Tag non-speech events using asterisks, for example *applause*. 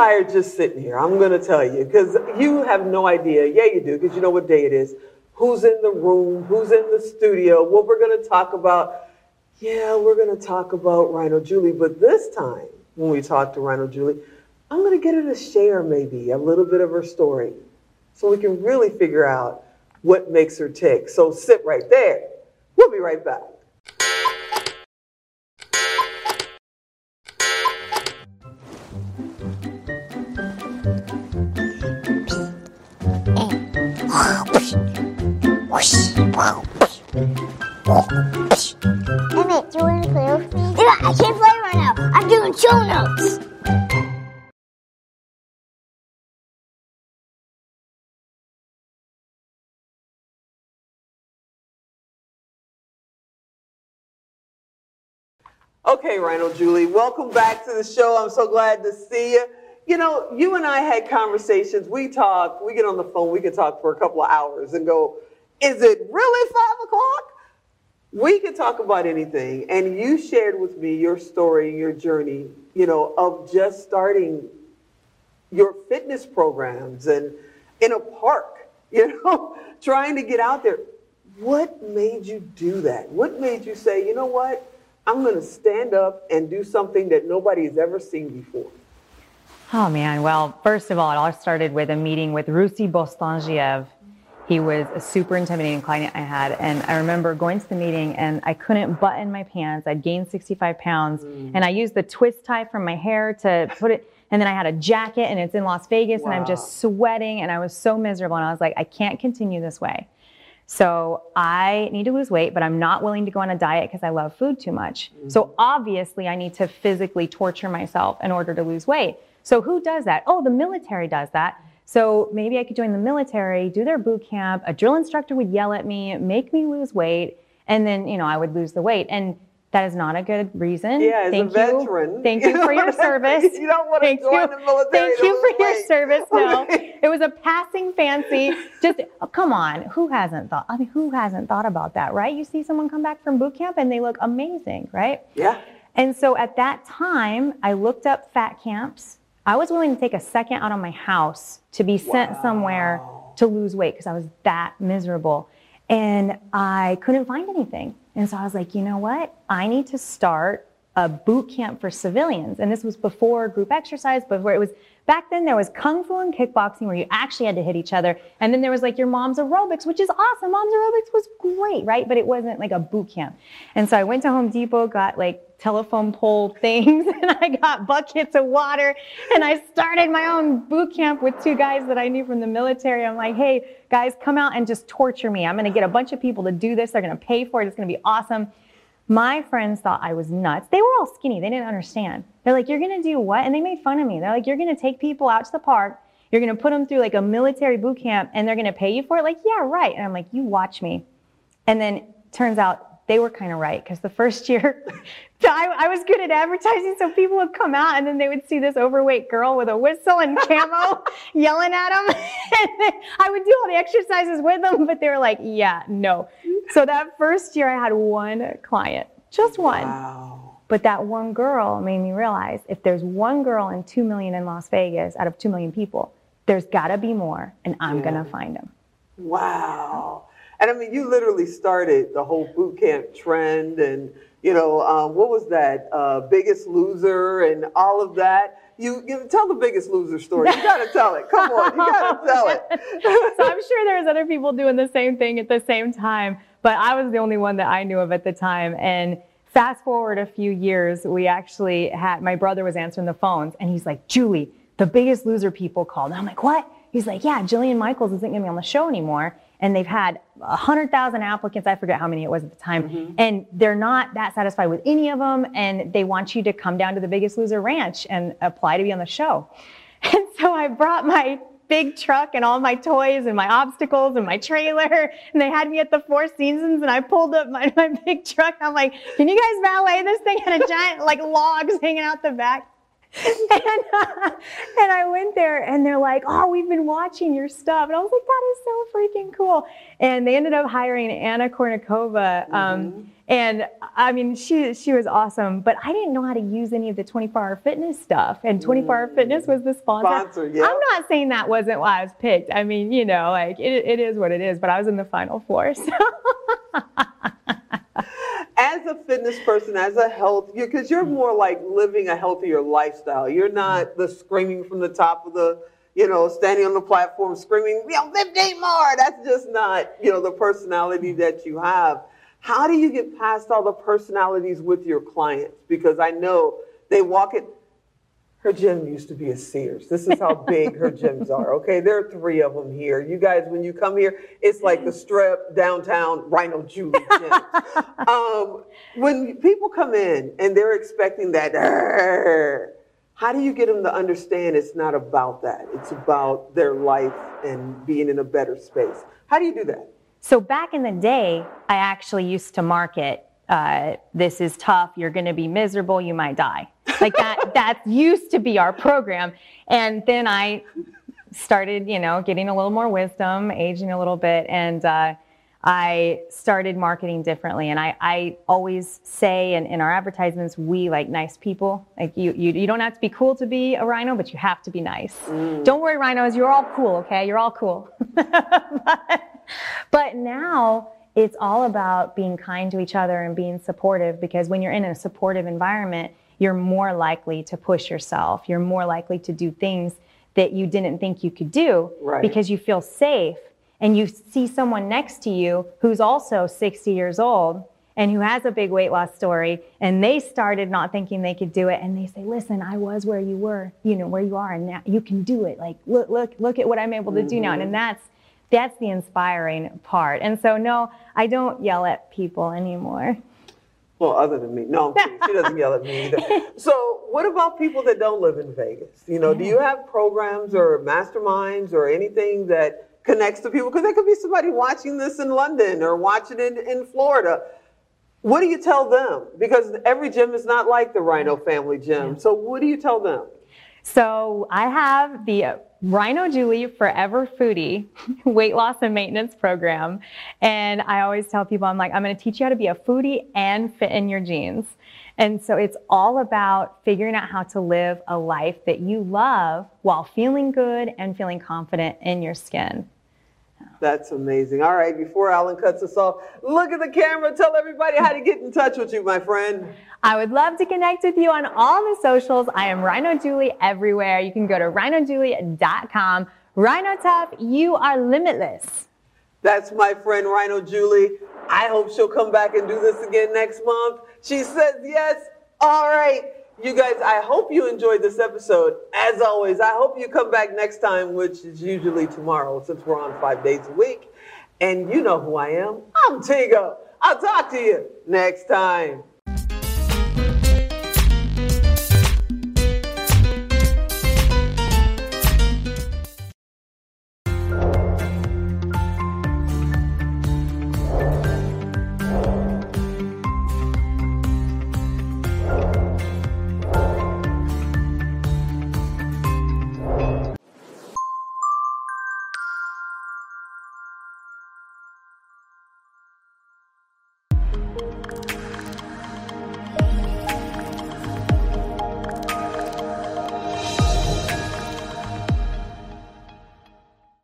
tired just sitting here. I'm going to tell you because you have no idea. Yeah, you do because you know what day it is. Who's in the room? Who's in the studio? What we're going to talk about. Yeah, we're going to talk about Rhino Julie, but this time when we talk to Rhino Julie, I'm going to get her to share maybe a little bit of her story so we can really figure out what makes her tick. So sit right there. We'll be right back. Emmett, do you want to play with me? Yeah, I can't play right now. I'm doing show notes. Okay, Rhino Julie, welcome back to the show. I'm so glad to see you. You know, you and I had conversations. We talk, we get on the phone, we can talk for a couple of hours and go, is it really five o'clock? We could talk about anything. And you shared with me your story, your journey, you know, of just starting your fitness programs and in a park, *laughs* you know, trying to get out there. What made you do that? What made you say, you know what? I'm going to stand up and do something that nobody has ever seen before. Oh man, well, first of all, it all started with a meeting with Rusy Bostangiev. He was a super intimidating client I had. And I remember going to the meeting and I couldn't button my pants. I'd gained 65 pounds mm. and I used the twist tie from my hair to put it. And then I had a jacket and it's in Las Vegas wow. and I'm just sweating and I was so miserable. And I was like, I can't continue this way. So I need to lose weight, but I'm not willing to go on a diet because I love food too much. Mm-hmm. So obviously, I need to physically torture myself in order to lose weight. So who does that? Oh, the military does that. So maybe I could join the military, do their boot camp. A drill instructor would yell at me, make me lose weight, and then you know I would lose the weight. And that is not a good reason. Yeah, as Thank a veteran. You. Thank you, for your *laughs* service. you don't want to Thank join you. the military. Thank you for your service. *laughs* No, it was a passing fancy. Just oh, come on, who hasn't thought? I mean, who hasn't thought about that, right? You see someone come back from boot camp and they look amazing, right? Yeah. And so at that time, I looked up fat camps. I was willing to take a second out of my house to be sent wow. somewhere to lose weight because I was that miserable. And I couldn't find anything. And so I was like, you know what? I need to start a boot camp for civilians. And this was before group exercise, before it was back then there was kung fu and kickboxing where you actually had to hit each other. And then there was like your mom's aerobics, which is awesome. Mom's aerobics was great, right? But it wasn't like a boot camp. And so I went to Home Depot, got like telephone pole *laughs* things, and I got buckets of water. And I started my own boot camp with two guys that I knew from the military. I'm like, hey, guys, come out and just torture me. I'm going to get a bunch of people to do this. They're going to pay for it. It's going to be awesome. My friends thought I was nuts. They were all skinny. They didn't understand. They're like, you're going to do what? And they made fun of me. They're like, you're going to take people out to the park. You're going to put them through like a military boot camp and they're going to pay you for it. Like, yeah, right. And I'm like, you watch me. And then turns out they were kind of right because the first year *laughs* I, I, was good at advertising, so people would come out and then they would see this overweight girl with a whistle and *laughs* camo yelling at them. *laughs* and I would do all the exercises with them, but they were like, yeah, no. So that first year I had one client, just one. Wow. But that one girl made me realize if there's one girl in 2 million in Las Vegas out of 2 million people, there's got to be more, and I'm yeah. going to find them. Wow. And I mean, you literally started the whole boot camp trend and, you know, um, what was that? Uh, biggest loser and all of that. You, you tell the biggest loser story. You gotta tell it. Come on, you gotta tell it. *laughs* so I'm sure there's other people doing the same thing at the same time, but I was the only one that I knew of at the time. And fast forward a few years, we actually had my brother was answering the phones, and he's like, "Julie, the Biggest Loser people called." And I'm like, "What?" He's like, "Yeah, Jillian Michaels isn't gonna be on the show anymore." And they've had 100,000 applicants. I forget how many it was at the time. Mm-hmm. And they're not that satisfied with any of them. And they want you to come down to the Biggest Loser Ranch and apply to be on the show. *laughs* And so I brought my big truck and all my toys and my obstacles and my trailer. And they had me at the Four Seasons and I pulled up my, *laughs* my big truck. I'm like, can you guys valet this thing? And a giant like *laughs* logs hanging out the back. And, uh, and I went there and they're like, oh, we've been watching your stuff. And I was like, that is so freaking cool. And they ended up hiring Anna Kournikova. Um, mm-hmm. And I mean, she, she was awesome, but I didn't know how to use any of the 24 hour fitness stuff. And 24 hour fitness was the sponsor. sponsor yeah. I'm not saying that wasn't why I was picked. I mean, you know, like it, it is what it is, but I was in the final four. So. *laughs* as a fitness person, as a health, because you're hmm. more like living a healthier lifestyle. You're not the screaming from the top of the, you know, standing on the platform screaming, you know, 15 more. That's just not, you know, the personality hmm. that you have. How do you get past all the personalities with your clients? Because I know they walk it her gym used to be a Sears. This is how big her gyms are. Okay, there are three of them here. You guys, when you come here, it's like the Strip downtown Rhino Julie gym. *laughs* um, when people come in and they're expecting that, how do you get them to understand it's not about that? It's about their life and being in a better space. How do you do that? So back in the day, I actually used to market uh, this is tough, you're going to be miserable, you might die. Like that, that used to be our program. And then I started, you know, getting a little more wisdom, aging a little bit, and uh, I started marketing differently. And I, I always say in, in our advertisements, we like nice people. Like you, you, you don't have to be cool to be a rhino, but you have to be nice. Mm. Don't worry, rhinos, you're all cool, okay? You're all cool. *laughs* but, but now, it's all about being kind to each other and being supportive because when you're in a supportive environment, you're more likely to push yourself. You're more likely to do things that you didn't think you could do right. because you feel safe and you see someone next to you who's also 60 years old and who has a big weight loss story and they started not thinking they could do it and they say listen i was where you were you know where you are and now you can do it like look look look at what i'm able to mm-hmm. do now and, and that's that's the inspiring part. And so, no, I don't yell at people anymore. Well, other than me. No, she doesn't yell at me either. *laughs* So, what about people that don't live in Vegas? You know, yeah. do you have programs or masterminds or anything that connects to people? Because there could be somebody watching this in London or watching it in Florida. What do you tell them? Because every gym is not like the Rhino Family Gym. Yeah. So, what do you tell them? So, I have the Rhino Julie Forever Foodie *laughs* weight loss and maintenance program. And I always tell people, I'm like, I'm going to teach you how to be a foodie and fit in your jeans. And so it's all about figuring out how to live a life that you love while feeling good and feeling confident in your skin. That's amazing. All right, before Alan cuts us off, look at the camera. Tell everybody how to get in touch with you, my friend. I would love to connect with you on all the socials. I am Rhino Julie everywhere. You can go to rhinojulie.com. Rhino Top, you are limitless. That's my friend Rhino Julie. I hope she'll come back and do this again next month. She says yes. All right. You guys, I hope you enjoyed this episode. As always, I hope you come back next time, which is usually tomorrow since we're on five days a week. And you know who I am. I'm Tigo. I'll talk to you next time.